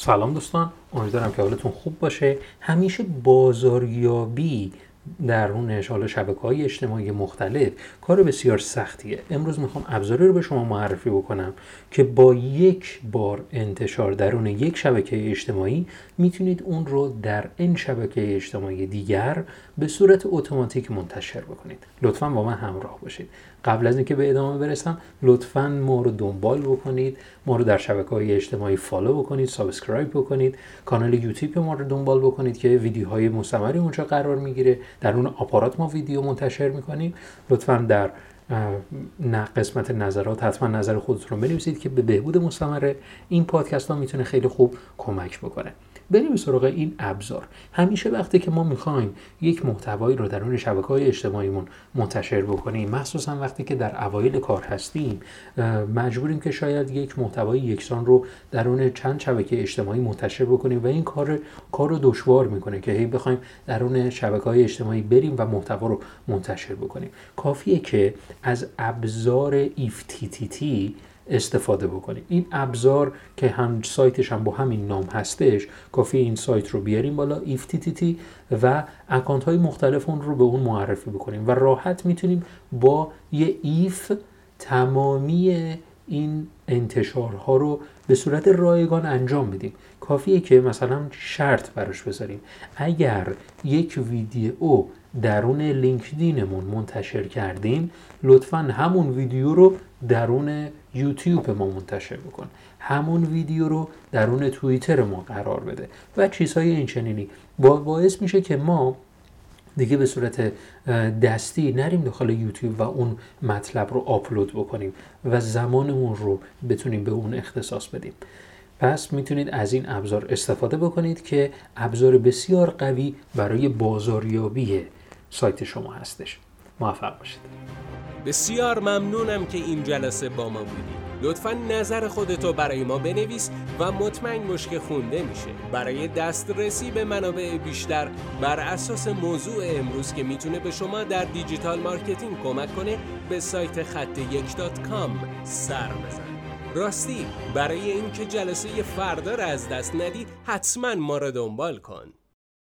سلام دوستان امیدوارم که حالتون خوب باشه. همیشه بازاریابی درونش حالا شبکه های اجتماعی مختلف کار بسیار سختیه. امروز می‌خوام ابزاری رو به شما معرفی بکنم که با یک بار انتشار درون یک شبکه اجتماعی می‌تونید اون رو در این شبکه اجتماعی دیگر به صورت اتوماتیک منتشر بکنید. لطفا با من همراه باشید. قبل از اینکه به ادامه برسم لطفا ما رو دنبال بکنید ما رو در شبکه های اجتماعی follow بکنید subscribe بکنید کانال یوتیوب ما رو دنبال بکنید که ویدیوهای مستمری اونجا قرار می‌گیره. در اون آپارات ما ویدیو منتشر می‌کنیم. لطفا در نه قسمت نظرات حتما نظر خودتون رو بنویسید که به بهبود مستمر این پادکست ها می‌تونه خیلی خوب کمک بکنه. بریم سراغ این ابزار. همیشه وقتی که ما می‌خوایم یک محتوایی رو درون شبکه های اجتماعیمون منتشر بکنیم مخصوصا وقتی که در اوایل کار هستیم مجبوریم که شاید یک محتوای یکسان رو درون چند شبکه اجتماعی منتشر بکنیم و این کار کار رو دشوار می‌کنه که هی بخوایم درون شبکه های اجتماعی بریم و محتوا رو منتشر بکنیم. کافیه که از ابزار EFTTT استفاده بکنیم این ابزار که هم سایتش هم با همین نام هستش کافی این سایت رو بیاریم بالا EFTTT و اکانت های مختلف اون رو به اون معرفی بکنیم. و راحت می‌تونیم با یه if تمامی این انتشارها رو به صورت رایگان انجام بدیم. کافیه که مثلا شرط براش بذاریم. اگر یک ویدیو درون لینکدینمون منتشر کردیم. لطفا همون ویدیو رو درون یوتیوب ما منتشر بکن. همون ویدیو رو درون توییتر ما قرار بده و چیزهای این چنینی باعث میشه که ما دیگه به صورت دستی نریم داخل یوتیوب و اون مطلب رو آپلود بکنیم و زمانمون رو بتونیم به اون اختصاص بدیم. پس می‌تونید از این ابزار استفاده بکنید که ابزار بسیار قوی برای بازاریابی سایت شما هستش. موفق باشید. بسیار ممنونم که این جلسه با ما بودی. لطفا نظر خودتو برای ما بنویس و مطمئن باش که خونده میشه. برای دسترسی به منابع بیشتر بر اساس موضوع امروز که می‌تونه به شما در digital marketing کمک کنه به سایت خط یک سر بزن. راستی برای اینکه جلسه فردا را از دست ندی حتما ما را دنبال کن.